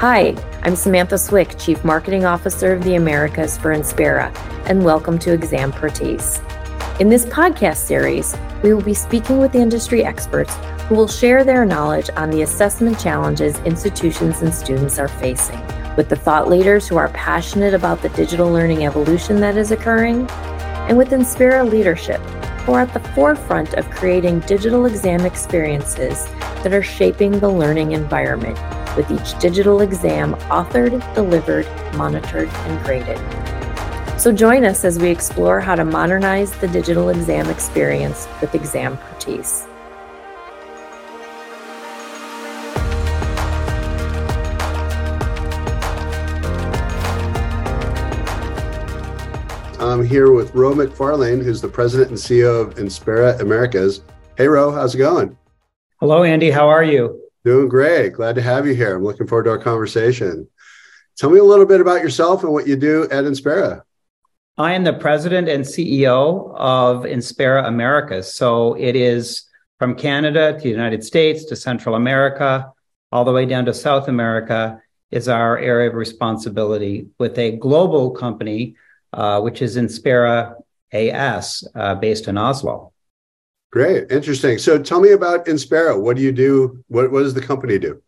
Hi, I'm Samantha Swick, Chief Marketing Officer of the Americas for Inspera, and welcome to Exam Exampertise. In this podcast series, we will be speaking with industry experts who will share their knowledge on the assessment challenges institutions and students are facing, with the thought leaders who are passionate about the digital learning evolution that is occurring, and with Inspera leadership who are at the forefront of creating digital exam experiences that are shaping the learning environment, with each digital exam authored, delivered, monitored, and graded. So join us as we explore how to modernize the digital exam experience with Exampertise. I'm here with Roe McFarlane, who's the president and CEO of Inspera Americas. Hey, Roe, how's it going? Hello, Andy. How are you? Doing great. Glad to have you here. I'm looking forward to our conversation. Tell me a little bit about yourself and what you do at Inspera. I am the president and CEO of Inspera Americas. So it is from Canada to the United States to Central America, all the way down to South America is our area of responsibility with a global company, uh, which is Inspera AS, uh, based in Oslo. Great, interesting. So tell me about Inspera. What do you do? What, what does the company do?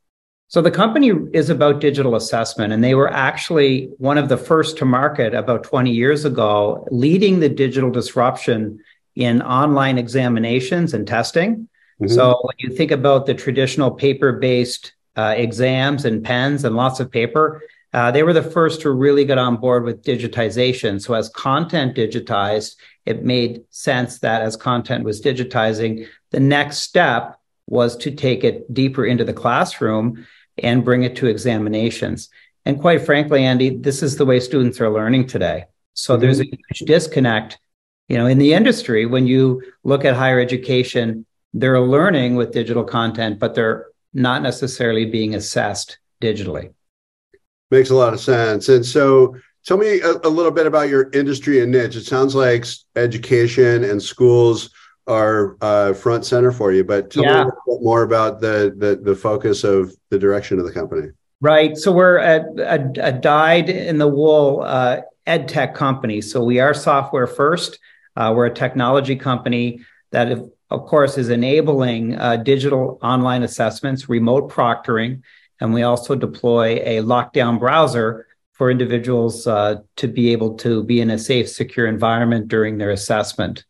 So the company is about digital assessment, and they were actually one of the first to market about 20 years ago, leading the digital disruption in online examinations and testing. Mm-hmm. So when you think about the traditional paper-based uh, exams and pens and lots of paper, uh, they were the first to really get on board with digitization. So as content digitized, it made sense that as content was digitizing, the next step was to take it deeper into the classroom and bring it to examinations. And quite frankly, Andy, this is the way students are learning today. So mm-hmm. there's a huge disconnect, you know, in the industry when you look at higher education, they're learning with digital content, but they're not necessarily being assessed digitally. Makes a lot of sense. And so tell me a, a, little bit about your industry and niche. It sounds like education and schools are uh, front center for you, but tell yeah. me a little bit more about the, the, the focus of the direction of the company. Right. So we're a, a, a dyed in the wool uh, ed tech company. So we are software first. Uh, we're a technology company that, of course, is enabling uh, digital online assessments, remote proctoring, and we also deploy a lockdown browser for individuals uh, to be able to be in a safe, secure environment during their assessment.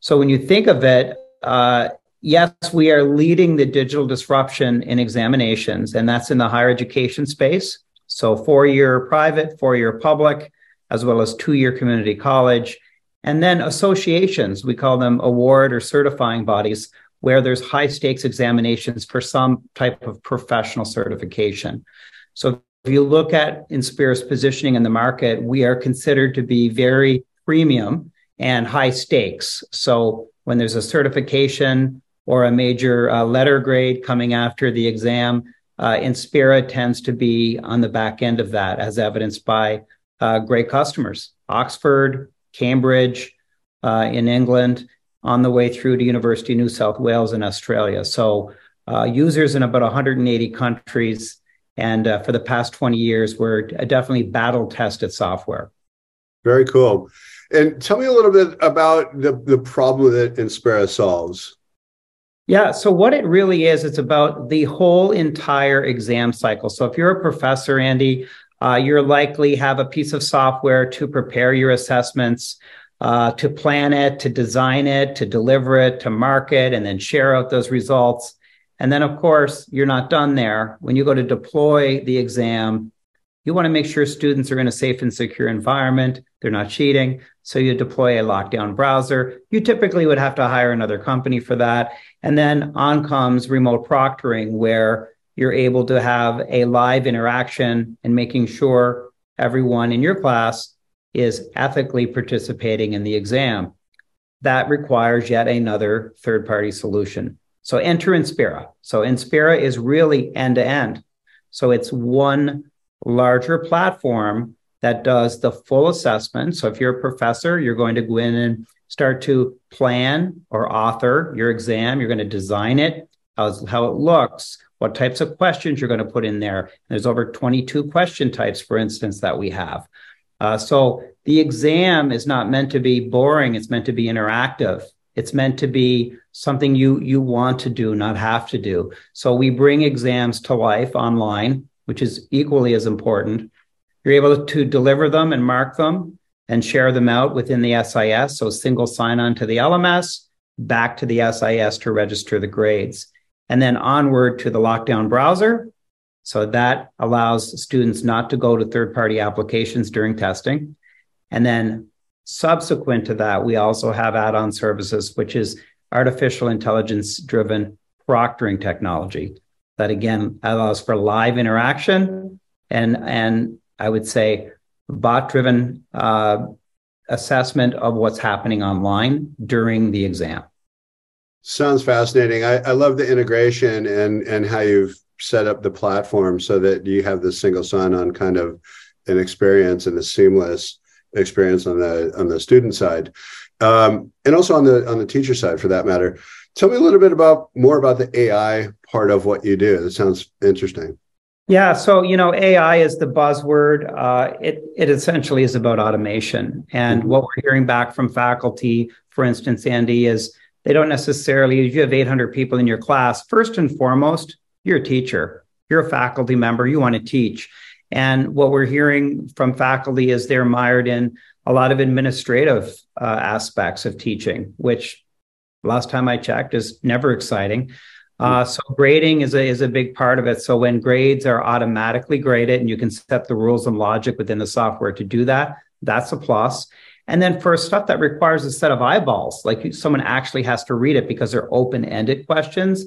So when you think of it, uh, yes, we are leading the digital disruption in examinations, and that's in the higher education space. So four year private, four year public, as well as two year community college. And then associations, we call them award or certifying bodies, where there's high stakes examinations for some type of professional certification. So if you look at Inspera's positioning in the market, we are considered to be very premium and high stakes. So when there's a certification or a major uh, letter grade coming after the exam, uh, Inspera tends to be on the back end of that, as evidenced by uh, great customers, Oxford, Cambridge uh, in England, on the way through to University of New South Wales in Australia. So uh, users in about 180 countries. And uh, for the past 20 years, we're definitely battle tested software. Very cool. And tell me a little bit about the, the problem that Inspera solves. Yeah, so what it really is, it's about the whole entire exam cycle. So if you're a professor, Andy, uh, you're likely have a piece of software to prepare your assessments uh, to plan it, to design it, to deliver it, to market, and then share out those results. And then, of course, you're not done there. When you go to deploy the exam, you want to make sure students are in a safe and secure environment. They're not cheating. So you deploy a lockdown browser. You typically would have to hire another company for that. And then on comes remote proctoring, where you're able to have a live interaction and making sure everyone in your class is ethically participating in the exam. That requires yet another third party solution. So enter Inspera. So Inspera is really end to end. So it's one larger platform that does the full assessment. So if you're a professor, you're going to go in and start to plan or author your exam. You're going to design it, how, how it looks, what types of questions you're going to put in there. There's over 22 question types, for instance, that we have. Uh, so the exam is not meant to be boring. It's meant to be interactive. It's meant to be something you you want to do, not have to do. So we bring exams to life online, which is equally as important. You're able to deliver them and mark them and share them out within the SIS. So single sign on to the LMS, back to the SIS to register the grades, and then onward to the lockdown browser. So that allows students not to go to third party applications during testing. And then subsequent to that, we also have add on services, which is artificial intelligence driven proctoring technology that again allows for live interaction and, and I would say bot driven uh, assessment of what's happening online during the exam. Sounds fascinating. I, I love the integration and and how you've set up the platform so that you have this single sign-on kind of an experience and a seamless experience on the on the student side, um, and also on the on the teacher side for that matter. Tell me a little bit about more about the AI part of what you do. That sounds interesting. Yeah, so you know, AI is the buzzword. Uh, it it essentially is about automation, and mm-hmm. what we're hearing back from faculty, for instance, Andy, is they don't necessarily. If you have 800 people in your class, first and foremost, you're a teacher, you're a faculty member, you want to teach, and what we're hearing from faculty is they're mired in a lot of administrative uh, aspects of teaching, which last time I checked is never exciting. Uh, so grading is a, is a big part of it. So when grades are automatically graded and you can set the rules and logic within the software to do that, that's a plus. And then for stuff that requires a set of eyeballs, like someone actually has to read it because they're open-ended questions,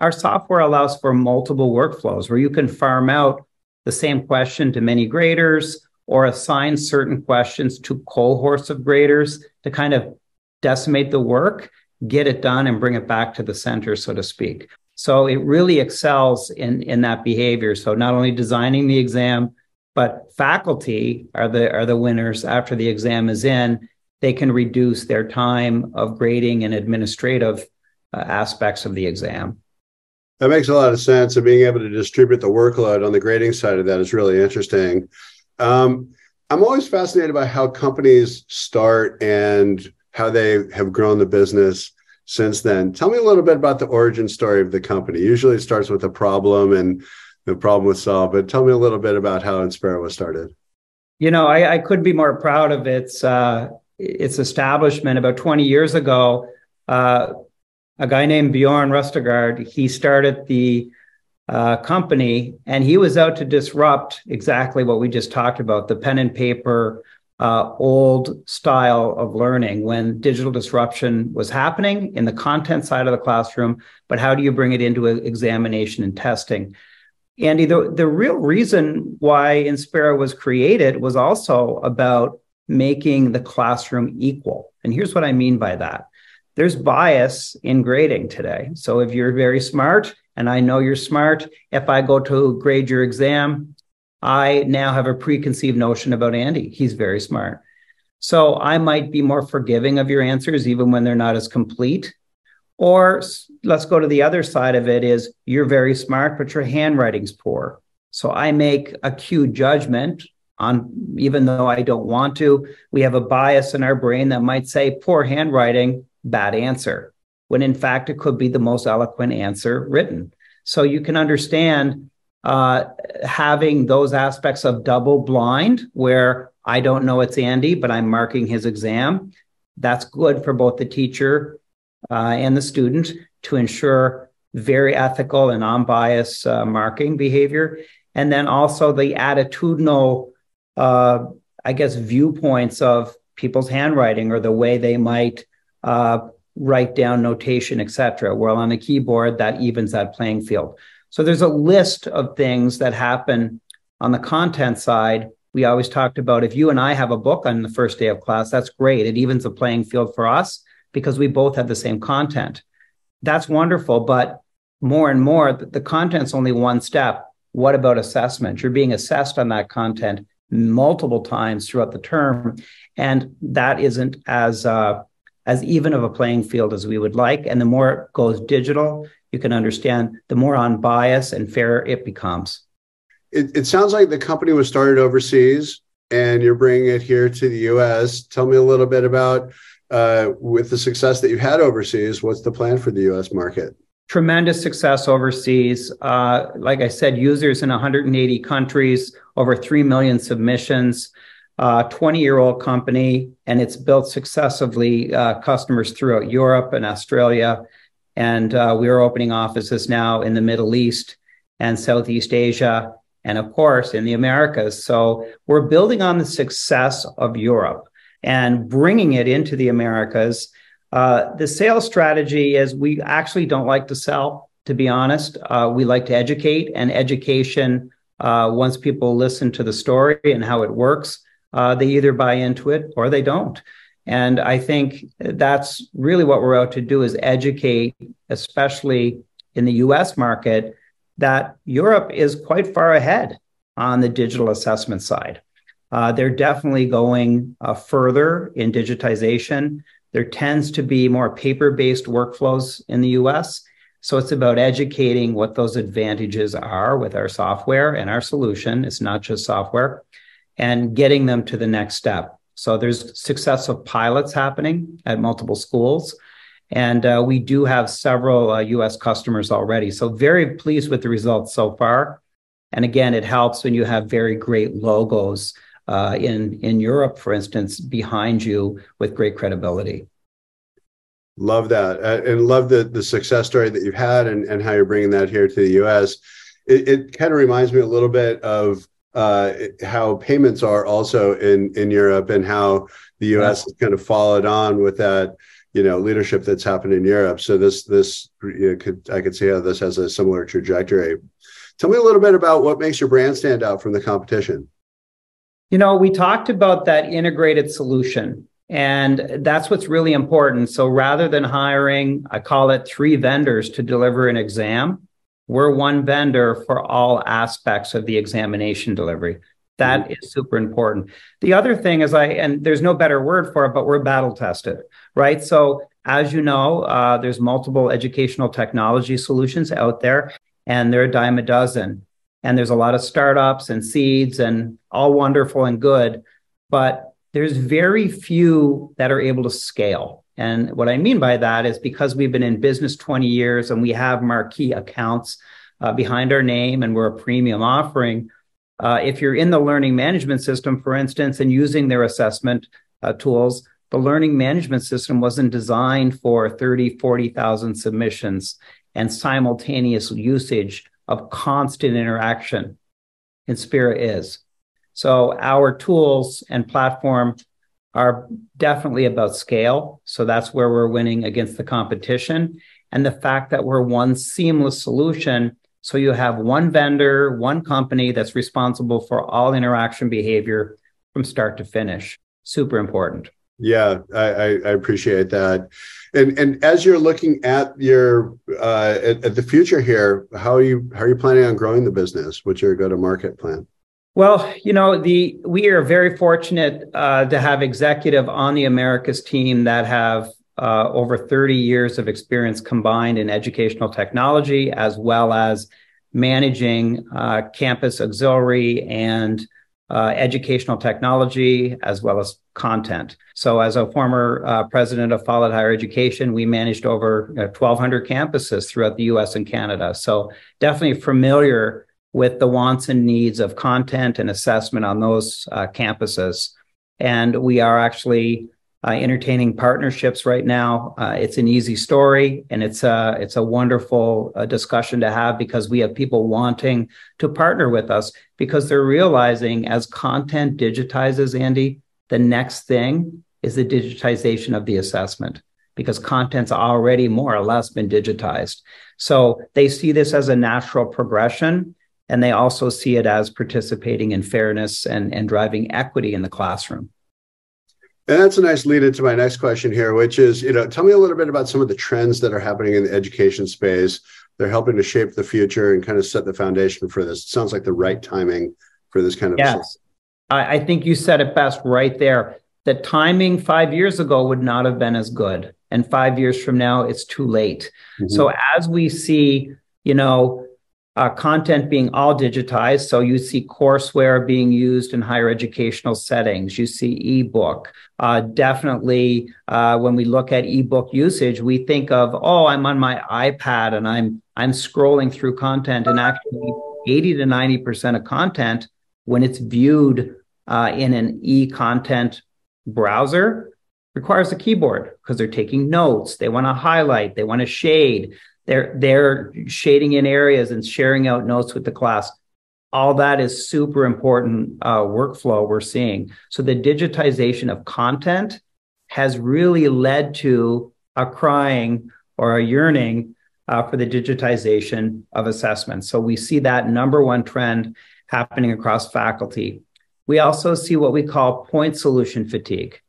our software allows for multiple workflows where you can farm out the same question to many graders or assign certain questions to cohorts of graders to kind of decimate the work get it done and bring it back to the center, so to speak. So it really excels in, in that behavior. So not only designing the exam, but faculty are the are the winners after the exam is in. They can reduce their time of grading and administrative uh, aspects of the exam. That makes a lot of sense. And being able to distribute the workload on the grading side of that is really interesting. Um, I'm always fascinated by how companies start and how they have grown the business since then. Tell me a little bit about the origin story of the company. Usually it starts with a problem and the problem was solved, but tell me a little bit about how Inspera was started. You know, I, I could be more proud of its uh, its establishment. About 20 years ago, uh, a guy named Bjorn Rustegard, he started the uh, company and he was out to disrupt exactly what we just talked about the pen and paper uh, old style of learning when digital disruption was happening in the content side of the classroom, but how do you bring it into examination and testing? Andy, the, the real reason why Inspera was created was also about making the classroom equal. And here's what I mean by that there's bias in grading today. So if you're very smart, and I know you're smart, if I go to grade your exam, I now have a preconceived notion about Andy. He's very smart. So I might be more forgiving of your answers, even when they're not as complete. Or let's go to the other side of it is you're very smart, but your handwriting's poor. So I make a cue judgment on, even though I don't want to. We have a bias in our brain that might say poor handwriting, bad answer, when in fact it could be the most eloquent answer written. So you can understand uh, having those aspects of double blind where I don't know it's Andy, but I'm marking his exam. That's good for both the teacher uh, and the student to ensure very ethical and unbiased uh, marking behavior. And then also the attitudinal, uh, I guess, viewpoints of people's handwriting or the way they might uh, write down notation, etc. Well, on the keyboard, that evens that playing field. So there's a list of things that happen on the content side. We always talked about if you and I have a book on the first day of class, that's great. It evens the playing field for us because we both have the same content. That's wonderful. But more and more, the content's only one step. What about assessment? You're being assessed on that content multiple times throughout the term. And that isn't as uh, as even of a playing field as we would like. And the more it goes digital, you can understand the more unbiased and fair it becomes. It, it sounds like the company was started overseas and you're bringing it here to the US. Tell me a little bit about uh, with the success that you've had overseas, what's the plan for the US market? Tremendous success overseas. Uh, like I said, users in 180 countries, over 3 million submissions, 20 uh, year old company, and it's built successively uh, customers throughout Europe and Australia. And uh, we're opening offices now in the Middle East and Southeast Asia, and of course in the Americas. So we're building on the success of Europe and bringing it into the Americas. Uh, the sales strategy is we actually don't like to sell, to be honest. We like to educate, and education, once people listen to the story and how it works, uh, they either buy into it or they don't. And I think that's really what we're out to do is educate, especially in the US market, that Europe is quite far ahead on the digital assessment side. Uh, they're definitely going uh, further in digitization. There tends to be more paper based workflows in the US. So it's about educating what those advantages are with our software and our solution. It's not just software and getting them to the next step. So there's successful pilots happening at multiple schools. And uh, we do have several uh, US customers already. So, very pleased with the results so far. And again, it helps when you have very great logos uh, in, in Europe, for instance, behind you with great credibility. Love that. Uh, and love the, the success story that you've had and, and how you're bringing that here to the US. It, it kind of reminds me a little bit of uh, how payments are also in, in Europe and how the US yeah. has kind of followed on with that you know leadership that's happened in Europe. So this this you know, could I could see how this has a similar trajectory. Tell me a little bit about what makes your brand stand out from the competition. You know, we talked about that integrated solution, and that's what's really important. So rather than hiring, I call it three vendors to deliver an exam, we're one vendor for all aspects of the examination delivery. That mm-hmm. is super important. The other thing is I, and there's no better word for it, but we're battle tested, right? So as you know, uh, there's multiple educational technology solutions out there, and they're a dime a dozen. And there's a lot of startups and seeds and all wonderful and good, but there's very few that are able to scale. And what I mean by that is because we've been in business 20 years and we have marquee accounts uh, behind our name and we're a premium offering, uh, if you're in the learning management system, for instance, and using their assessment uh, tools, the learning management system wasn't designed for 30, 40,000 submissions and simultaneous usage of constant interaction. Inspera is. So our tools and platform are definitely about scale. So that's where we're winning against the competition. And the fact that we're one seamless solution so you have one vendor, one company that's responsible for all interaction behavior from start to finish. Super important. Yeah, I, I appreciate that. And and as you're looking at your uh, at, at the future here, how are you how are you planning on growing the business? What's your go to market plan? Well, you know, the we are very fortunate uh, to have executive on the Americas team that have uh, over 30 years of experience combined in educational technology, as well as managing uh, campus auxiliary and uh, educational technology, as well as content. So, as a former uh, president of Follett Higher Education, we managed over 1,200 uh, campuses throughout the US and Canada. So, definitely familiar with the wants and needs of content and assessment on those uh, campuses. And we are actually uh, entertaining partnerships right now. Uh, it's an easy story, and it's a it's a wonderful uh, discussion to have because we have people wanting to partner with us because they're realizing as content digitizes, Andy, the next thing is the digitization of the assessment because content's already more or less been digitized. So they see this as a natural progression. And they also see it as participating in fairness and, and driving equity in the classroom. And that's a nice lead into my next question here, which is, you know, tell me a little bit about some of the trends that are happening in the education space. They're helping to shape the future and kind of set the foundation for this. It sounds like the right timing for this kind of. Yes, I, I think you said it best right there. the timing five years ago would not have been as good. And five years from now, it's too late. Mm-hmm. So as we see, you know, uh, content being all digitized. So you see courseware being used in higher educational settings. You see ebook. Uh, definitely, uh, when we look at ebook usage, we think of, oh, I'm on my iPad and I'm I'm scrolling through content, and actually, 80 to 90 percent of content, when it's viewed uh, in an e-content browser, requires a keyboard because they're taking notes. They want to highlight. They want to shade they're they're shading in areas and sharing out notes with the class. All that is super important uh, workflow we're seeing. So the digitization of content has really led to a crying or a yearning uh, for the digitization of assessment so we see that number one trend happening across faculty. We also see what we call point solution fatigue.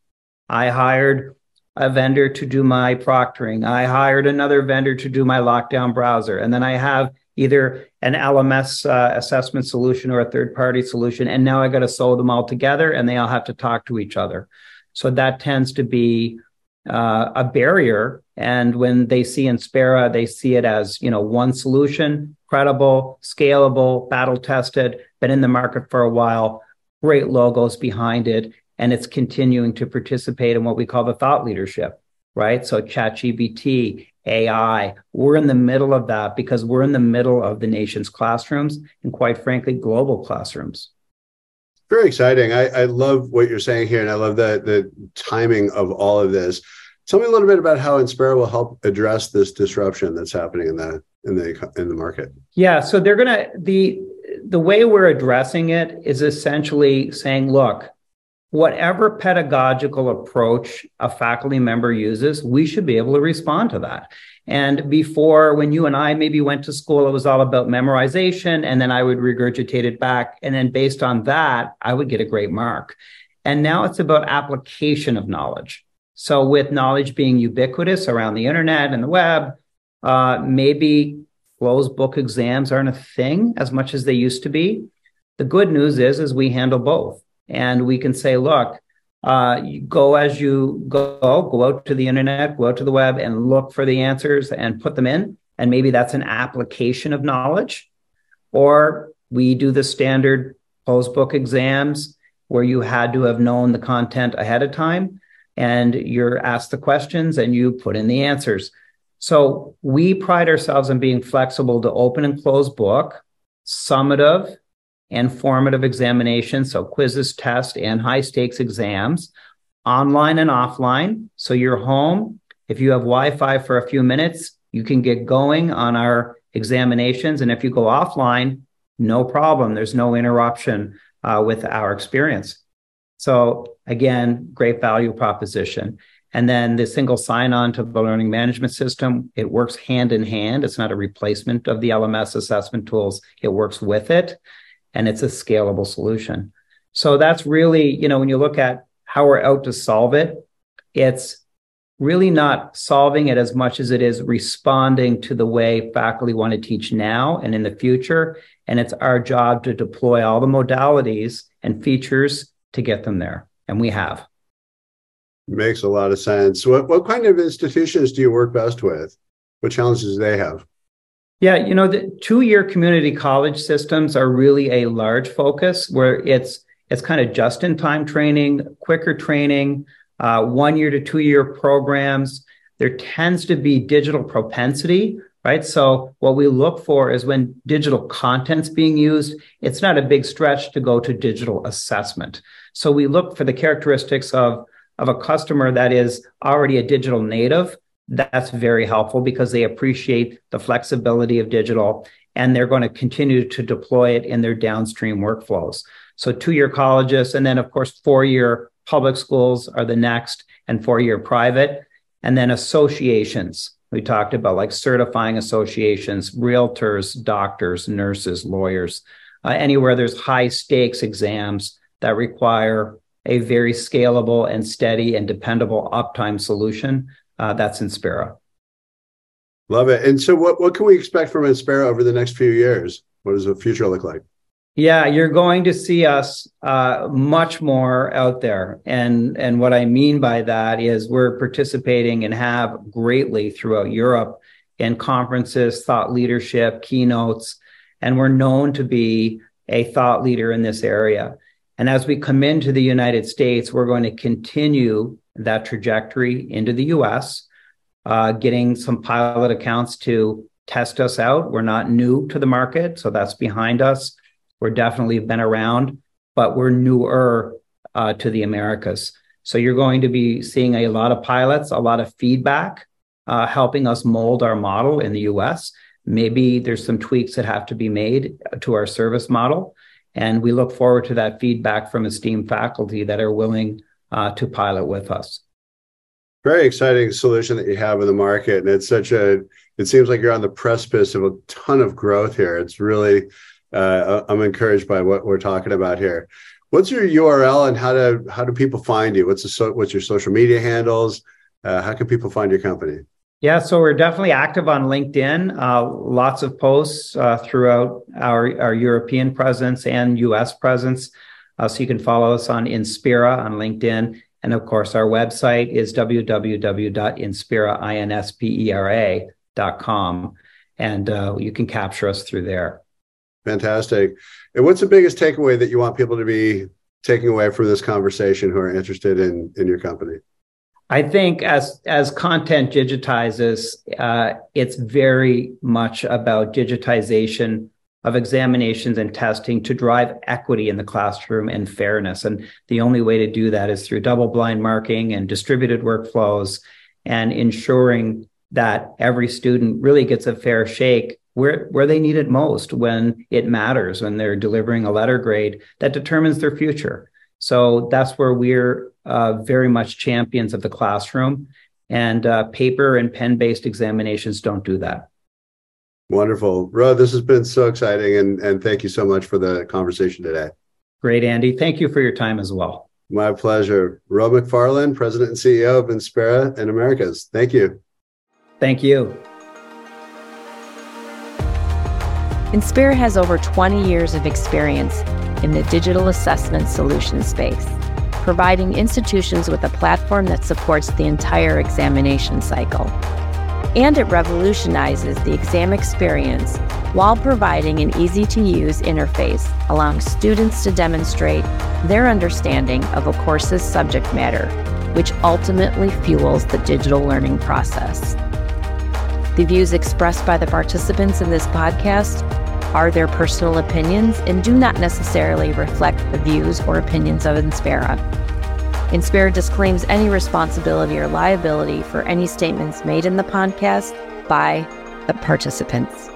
I hired a vendor to do my proctoring. I hired another vendor to do my lockdown browser. And then I have either an LMS uh, assessment solution or a third party solution. And now I got to sew them all together and they all have to talk to each other. So that tends to be uh, a barrier. And when they see Inspera, they see it as, you know, one solution, credible, scalable, battle tested, been in the market for a while, great logos behind it and it's continuing to participate in what we call the thought leadership, right? So ChatGPT, AI, we're in the middle of that because we're in the middle of the nation's classrooms and quite frankly, global classrooms. Very exciting. I, I love what you're saying here, and I love the the timing of all of this. Tell me a little bit about how Inspera will help address this disruption that's happening in the in the in the market. Yeah, so they're gonna the the way we're addressing it is essentially saying, look, whatever pedagogical approach a faculty member uses, we should be able to respond to that. And before, when you and I maybe went to school, it was all about memorization, and then I would regurgitate it back. And then based on that, I would get a great mark. And now it's about application of knowledge. So, with knowledge being ubiquitous around the internet and the web, uh, maybe closed book exams aren't a thing as much as they used to be. The good news is, is we handle both and we can say, look, uh, go as you go, go out to the internet, go out to the web and look for the answers and put them in. And maybe that's an application of knowledge. Or we do the standard post book exams where you had to have known the content ahead of time and you're asked the questions and you put in the answers. So we pride ourselves on being flexible to open and close book, summative, and formative examinations, so quizzes, tests, and high stakes exams, online and offline. So you're home. If you have Wi Fi for a few minutes, you can get going on our examinations. And if you go offline, no problem. There's no interruption uh, with our experience. So, again, great value proposition. And then the single sign on to the learning management system, it works hand in hand. It's not a replacement of the LMS assessment tools, it works with it and it's a scalable solution. So that's really, you know, when you look at how we're out to solve it, it's really not solving it as much as it is responding to the way faculty want to teach now and in the future. And it's our job to deploy all the modalities and features to get them there. And we have. Makes a lot of sense. What, what kind of institutions do you work best with? What challenges do they have? Yeah, you know, the two-year community college systems are really a large focus where it's it's kind of just-in-time training, quicker training, uh, one-year to two-year programs. There tends to be digital propensity, right? So what we look for is when digital content's being used, it's not a big stretch to go to digital assessment. So we look for the characteristics of of a customer that is already a digital native that's very helpful because they appreciate the flexibility of digital and they're going to continue to deploy it in their downstream workflows. So, two year colleges, and then, of course, four year public schools are the next, and four year private. And then associations. We talked about like certifying associations, realtors, doctors, nurses, lawyers, uh, anywhere there's high stakes exams that require a very scalable and steady and dependable uptime solution uh, that's Inspera. Love it. And so, what, what can we expect from Inspera over the next few years? What does the future look like? Yeah, you're going to see us uh, much more out there, and and what I mean by that is we're participating and have greatly throughout Europe in conferences, thought leadership, keynotes, and we're known to be a thought leader in this area. And as we come into the United States, we're going to continue that trajectory into the US, uh, getting some pilot accounts to test us out. We're not new to the market, so that's behind us. We're definitely been around, but we're newer uh, to the Americas. So you're going to be seeing a lot of pilots, a lot of feedback, uh, helping us mold our model in the US. Maybe there's some tweaks that have to be made to our service model. And we look forward to that feedback from esteemed faculty that are willing uh, to pilot with us. Very exciting solution that you have in the market. And it's such a, it seems like you're on the precipice of a ton of growth here. It's really, uh, I'm encouraged by what we're talking about here. What's your URL and how do how do people find you? What's the so, what's your social media handles? Uh, how can people find your company? Yeah, so we're definitely active on LinkedIn. Uh, lots of posts uh, throughout our, our European presence and US presence. Uh, so you can follow us on Inspera on LinkedIn. And of course, our website is www.inspera.com. And uh, you can capture us through there. Fantastic. And what's the biggest takeaway that you want people to be taking away from this conversation who are interested in, in your company? I think as as content digitizes, uh, it's very much about digitization of examinations and testing to drive equity in the classroom and fairness. And the only way to do that is through double blind marking and distributed workflows and ensuring that every student really gets a fair shake where, where they need it most when it matters, when they're delivering a letter grade that determines their future. So that's where we're uh, very much champions of the classroom. And uh, paper and pen based examinations don't do that. Wonderful. Roe, this has been so exciting. And, and thank you so much for the conversation today. Great, Andy. Thank you for your time as well. My pleasure. Roe McFarland, President and CEO of Inspera in Americas. Thank you. Thank you. Inspera has over 20 years of experience in the digital assessment solution space, providing institutions with a platform that supports the entire examination cycle. And it revolutionizes the exam experience while providing an easy to use interface, allowing students to demonstrate their understanding of a course's subject matter, which ultimately fuels the digital learning process. The views expressed by the participants in this podcast are their personal opinions and do not necessarily reflect the views or opinions of Inspera. Inspera disclaims any responsibility or liability for any statements made in the podcast by the participants.